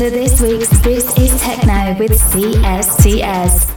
to this week's This is Techno with CSTS.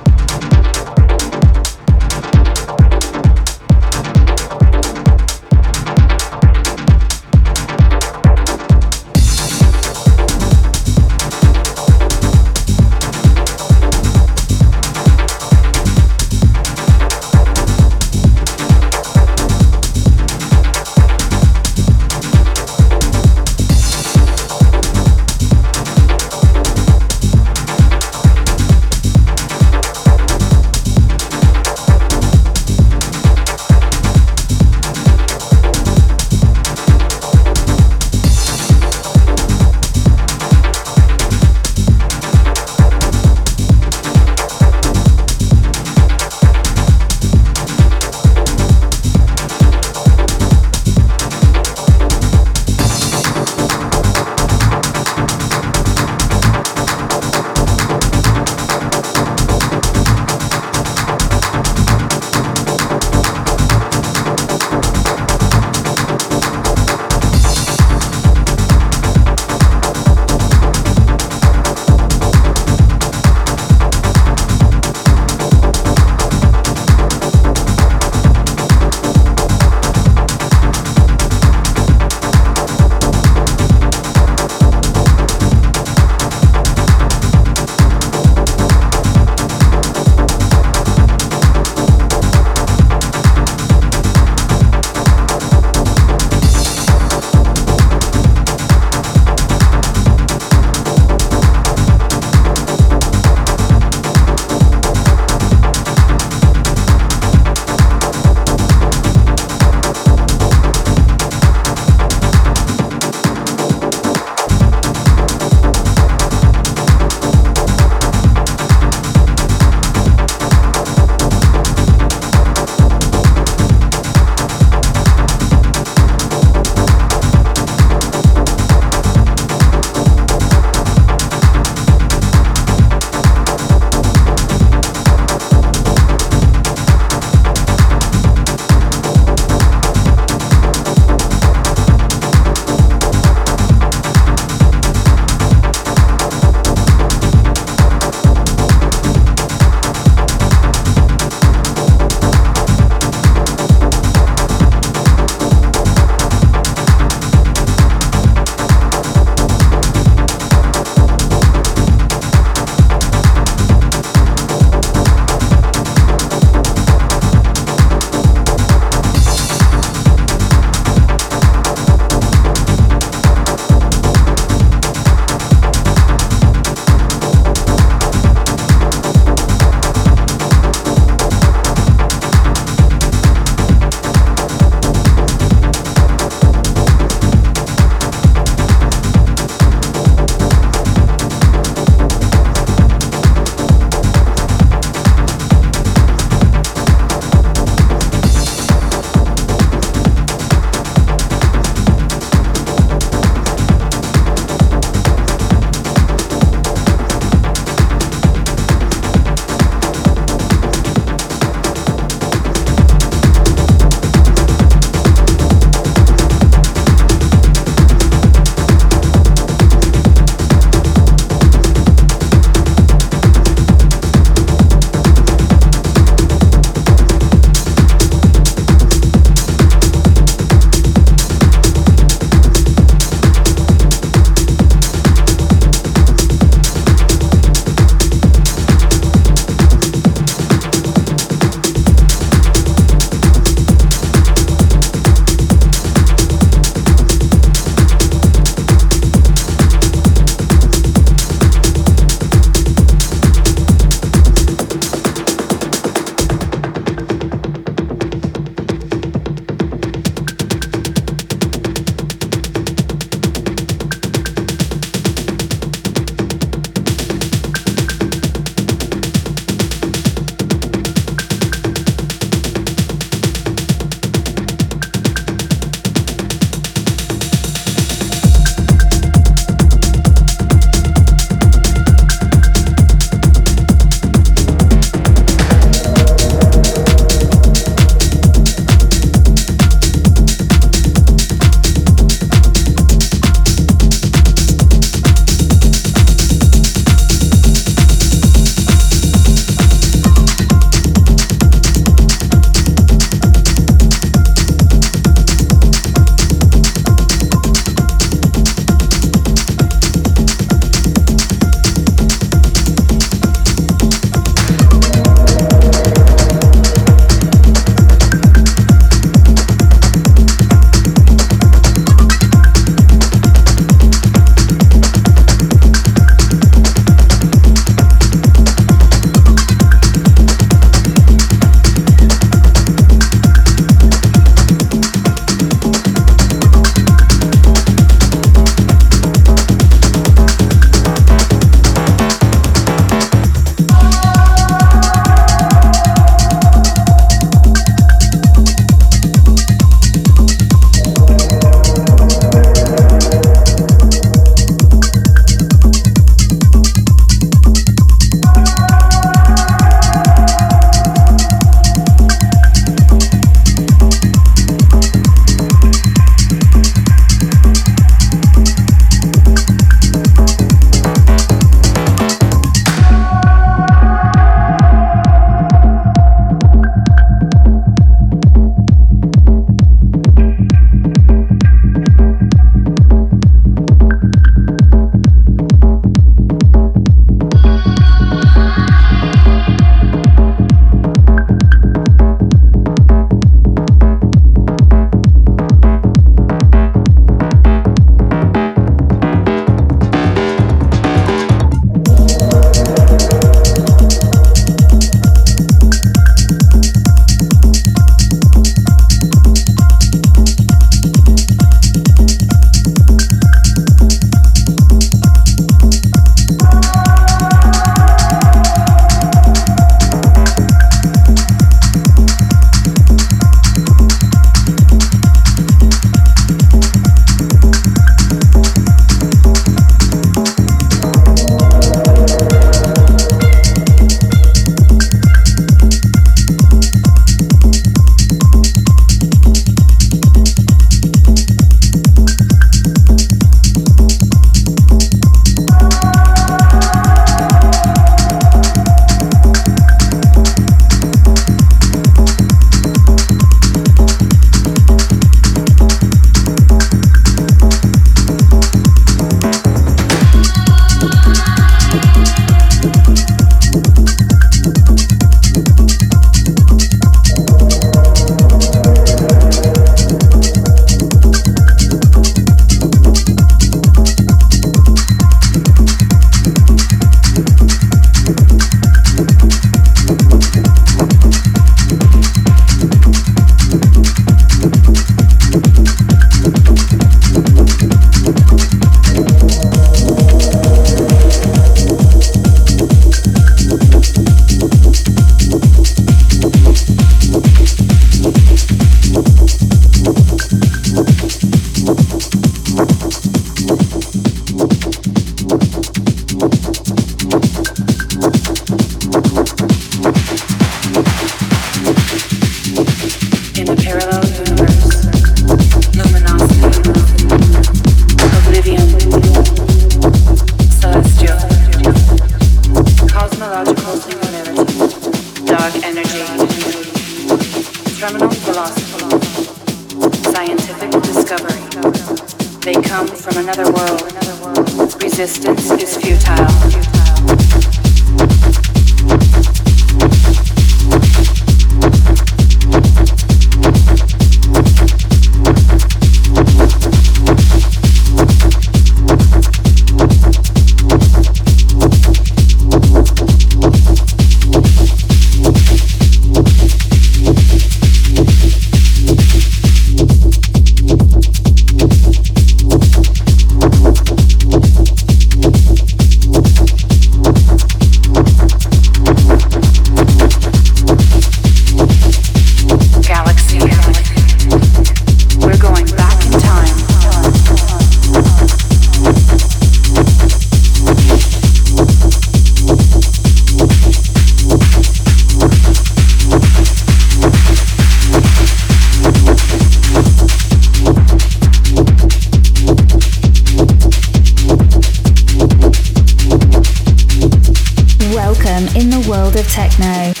world of techno.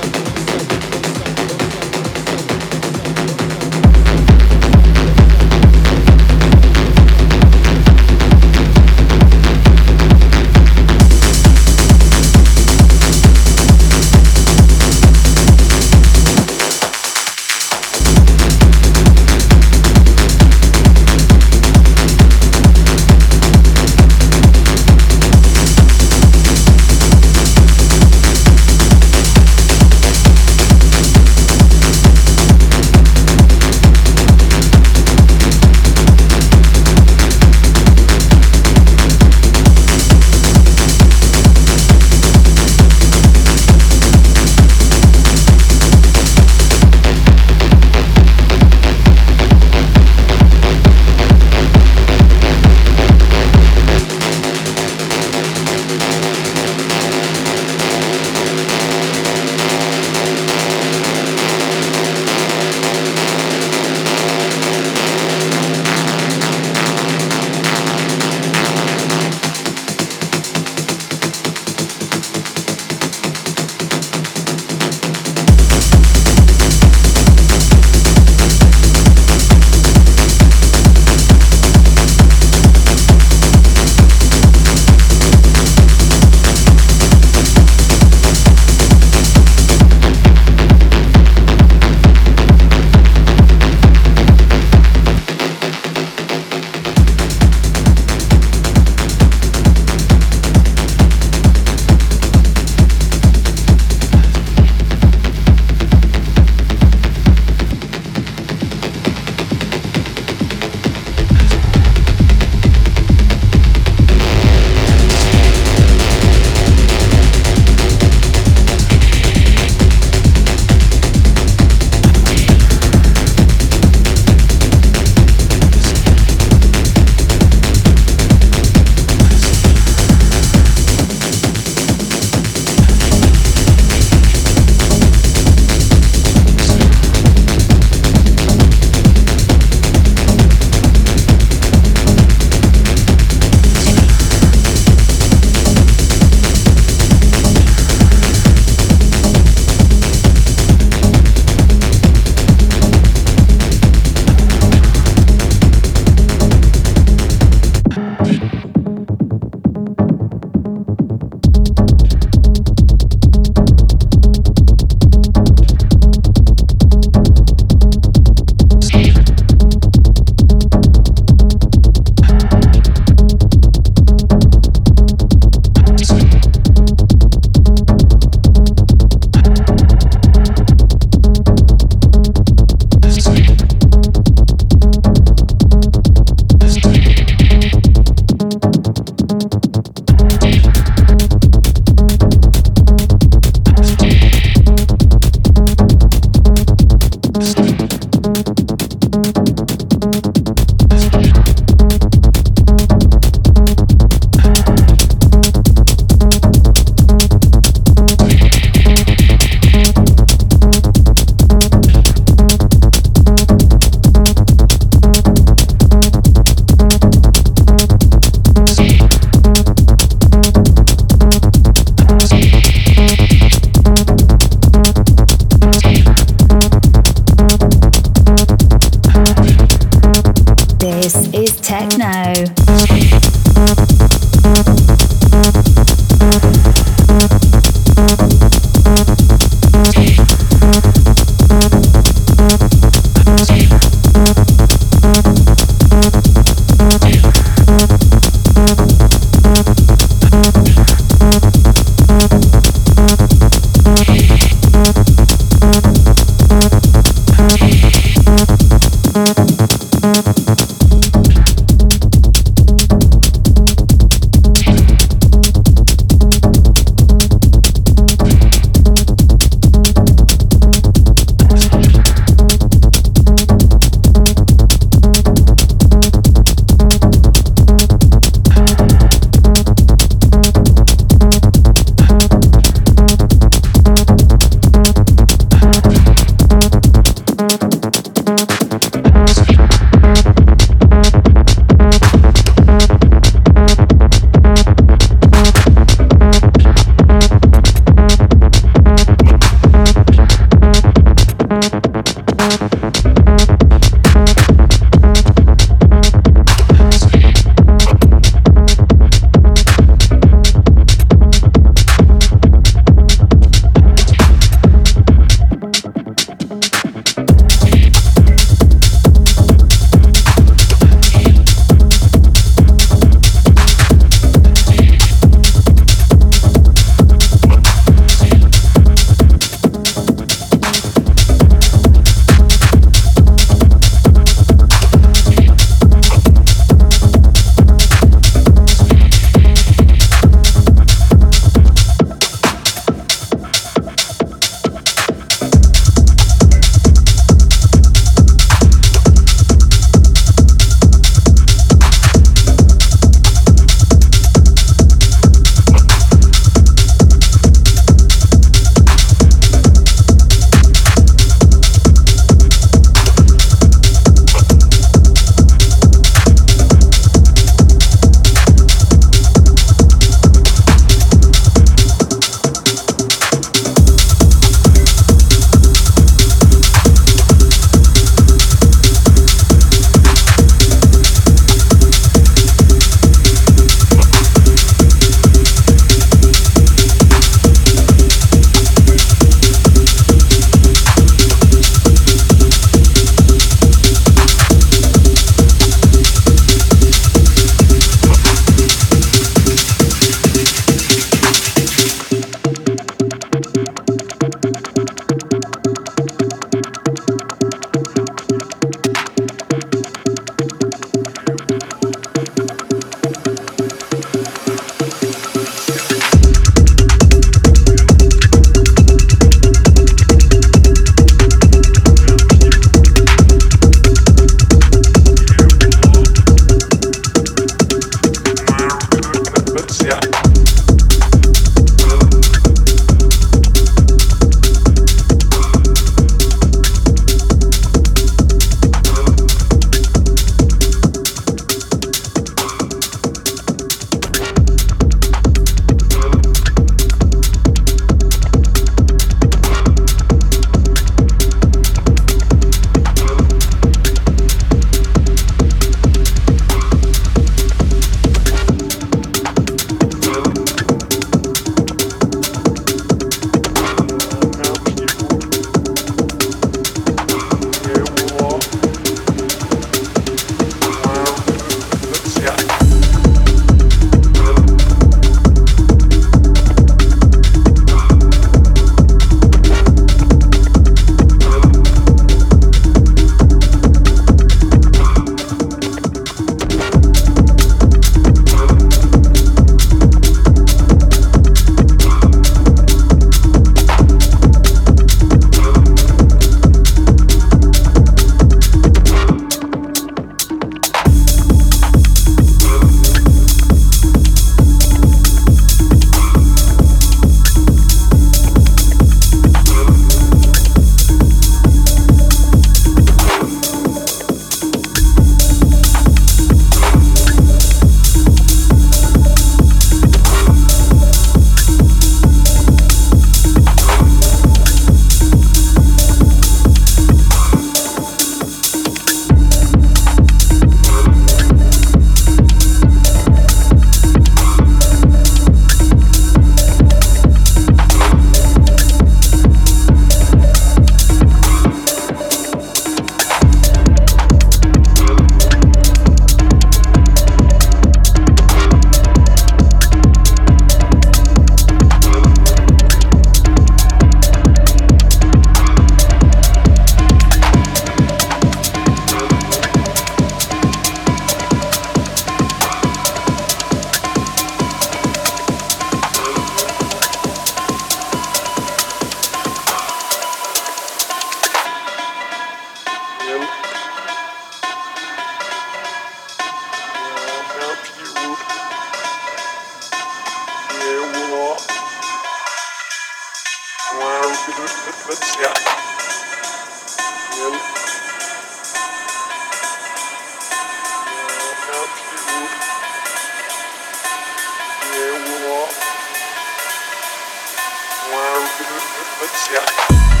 Bonne.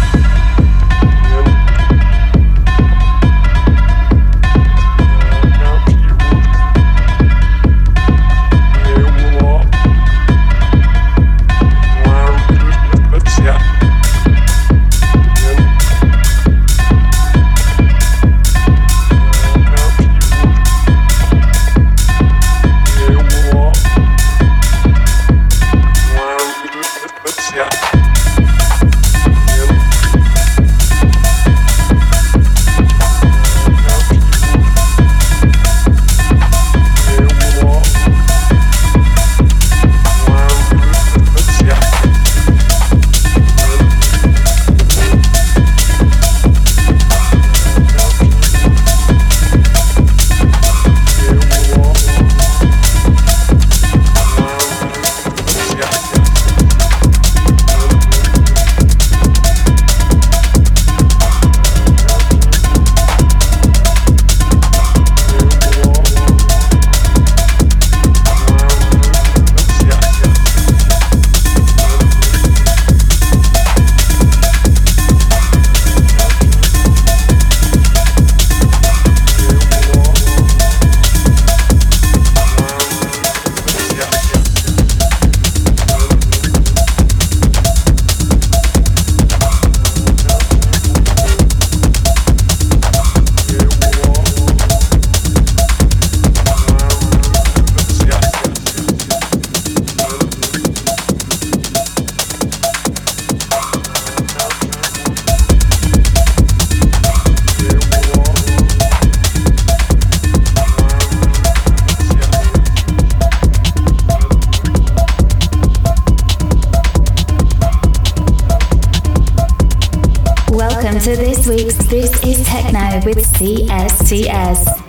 Welcome to this week's This is Techno with CSTS.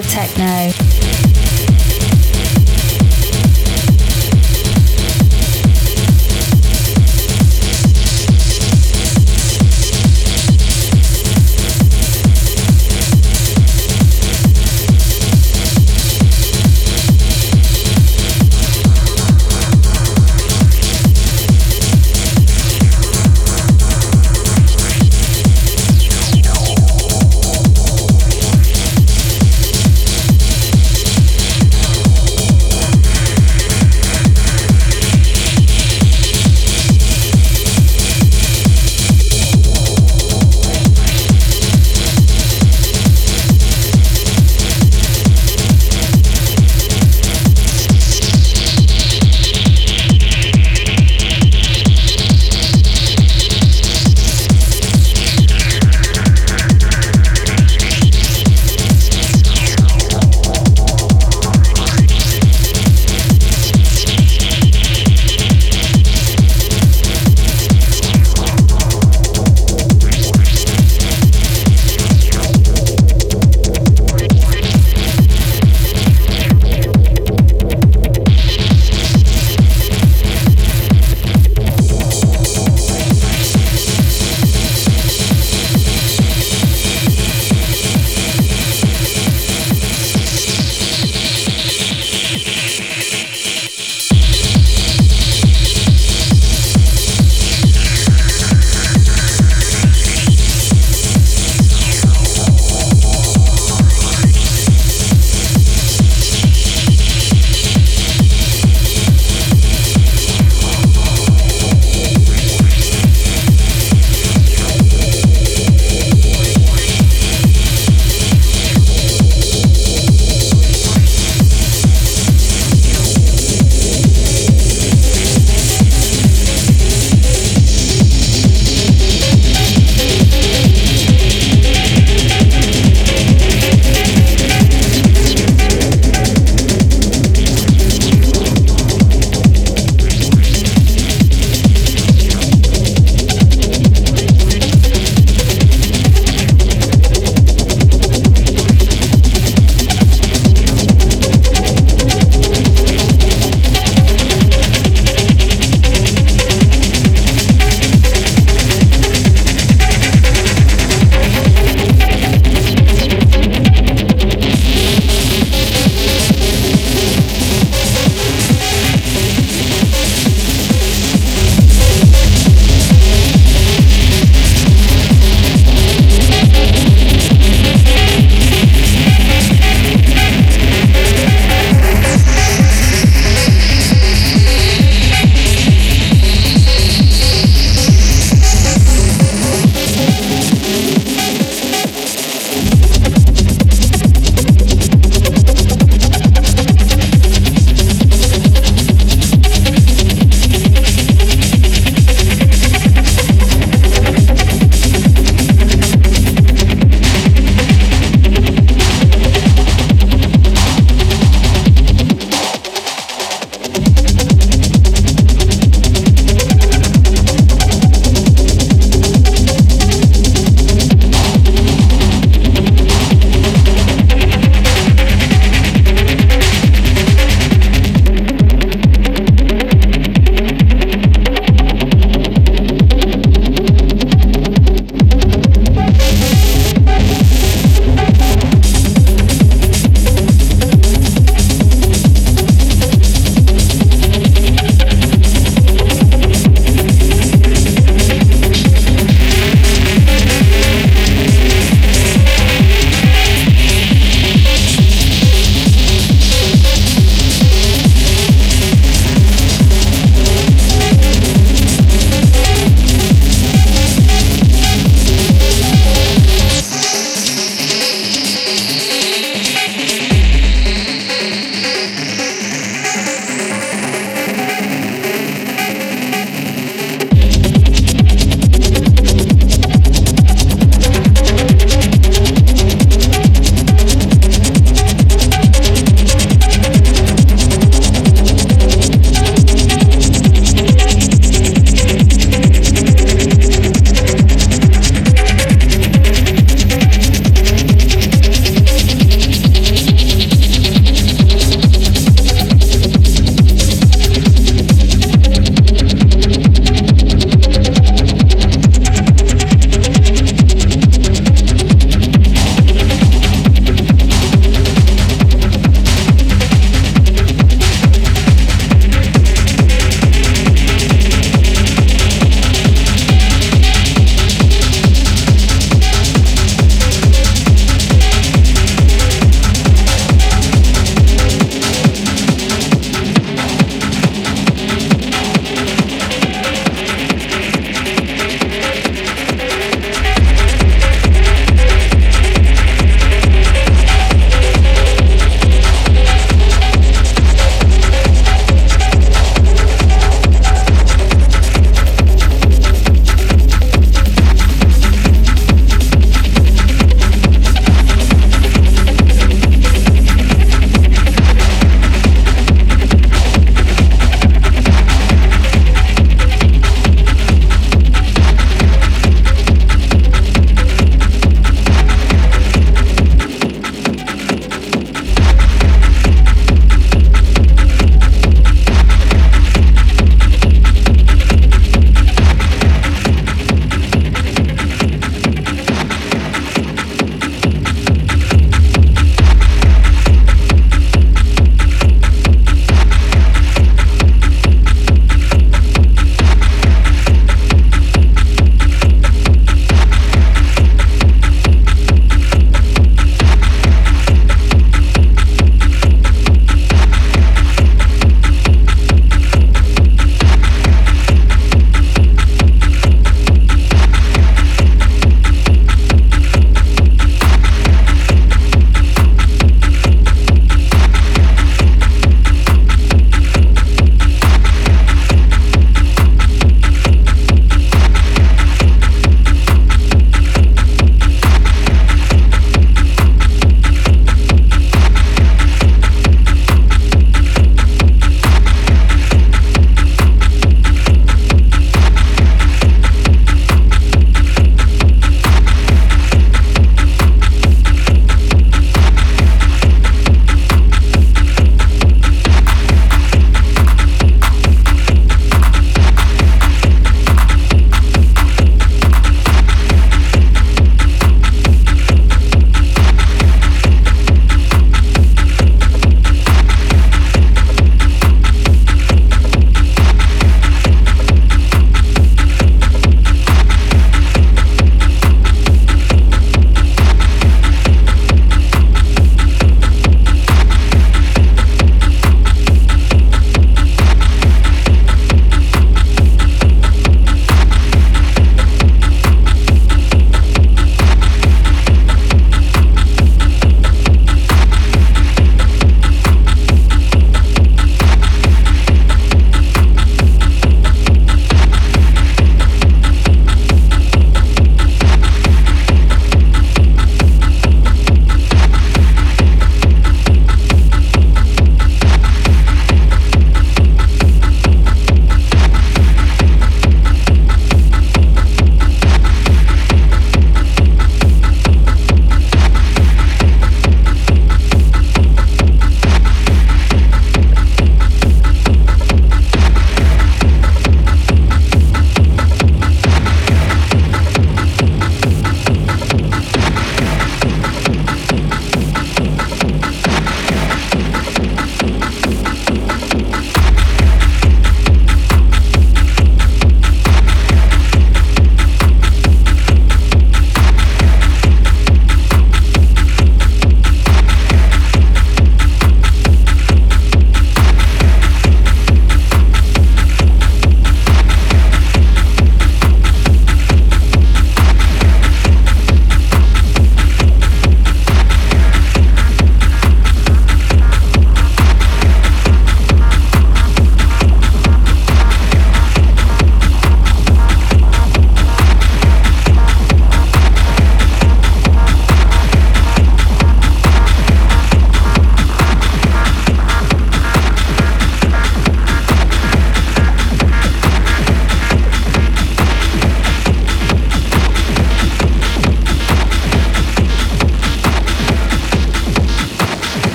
Of techno.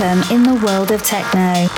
Welcome in the world of techno.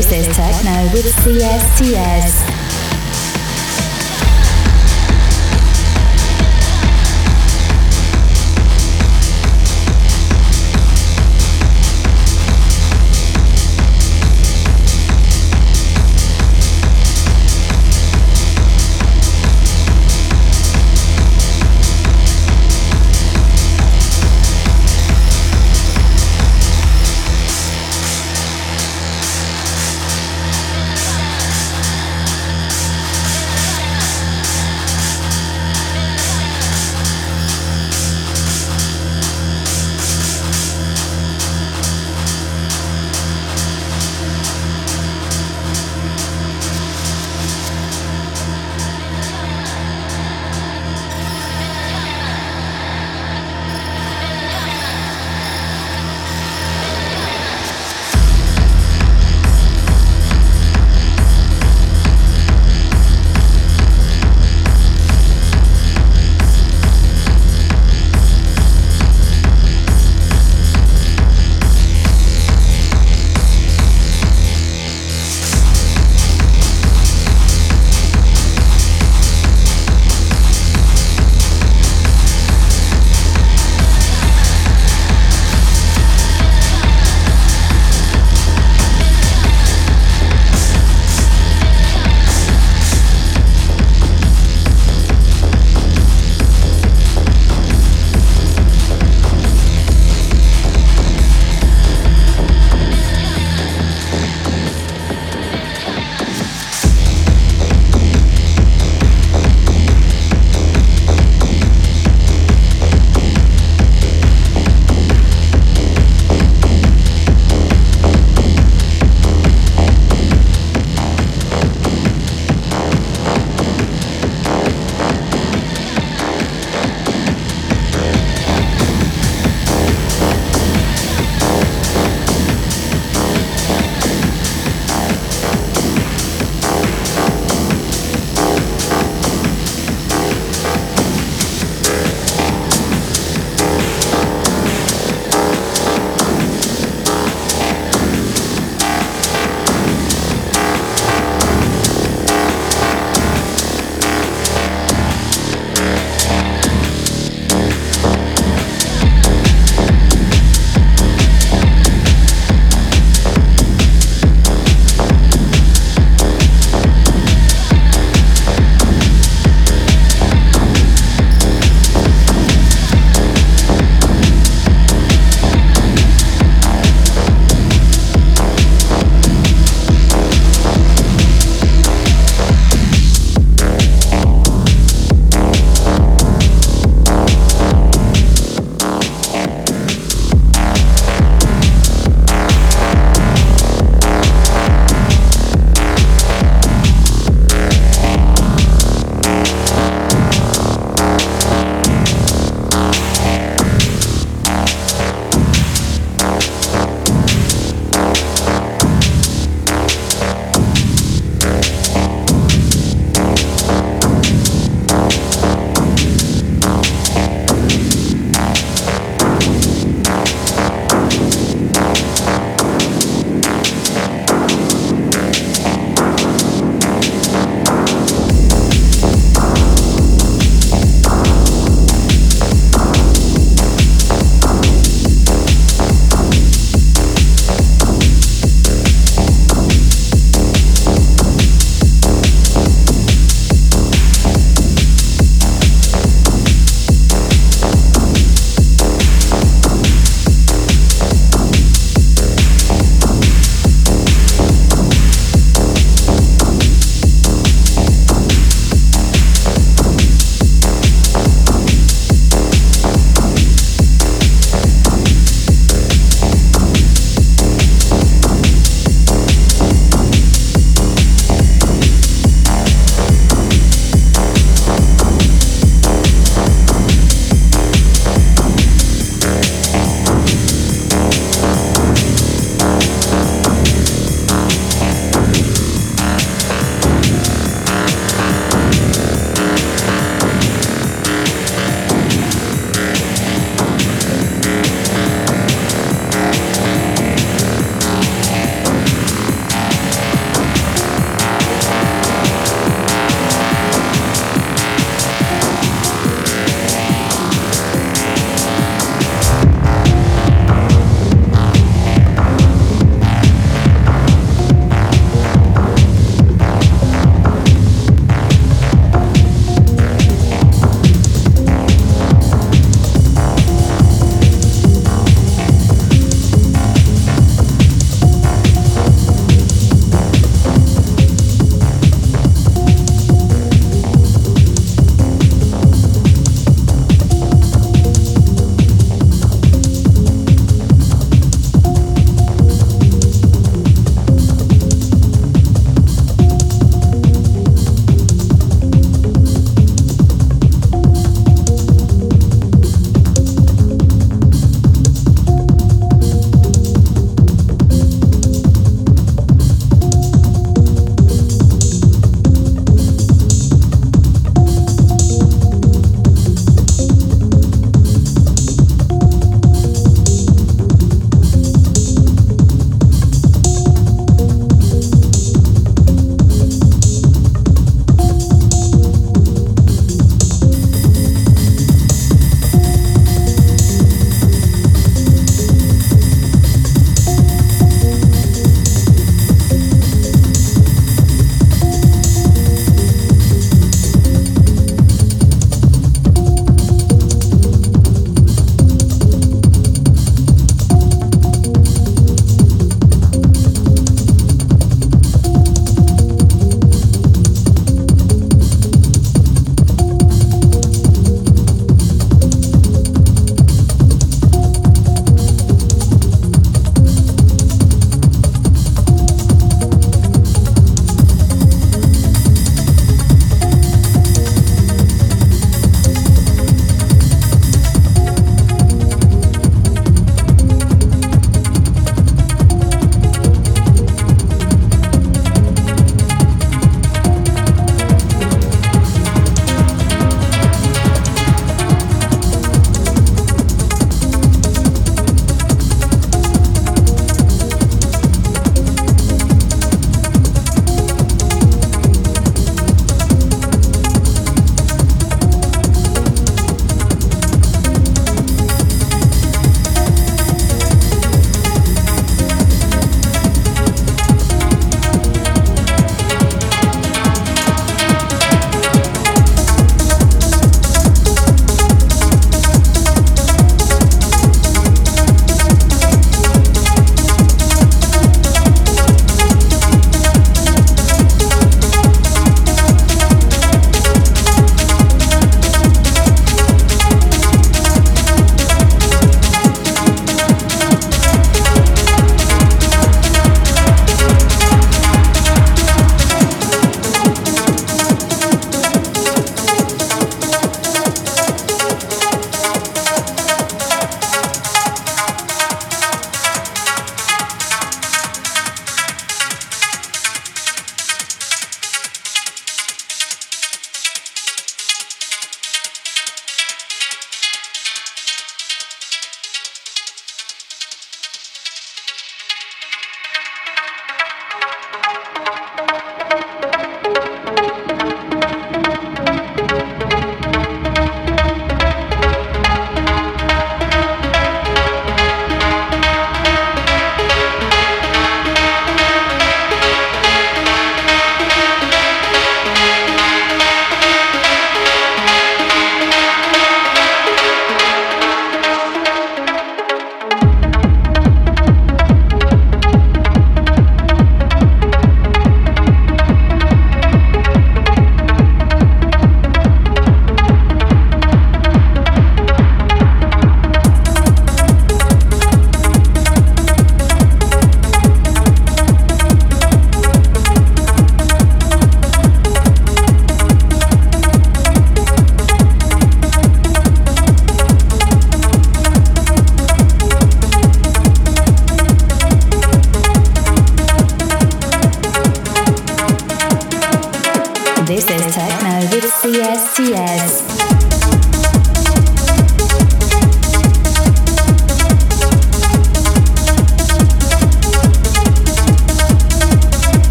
This is Techno with CSTS.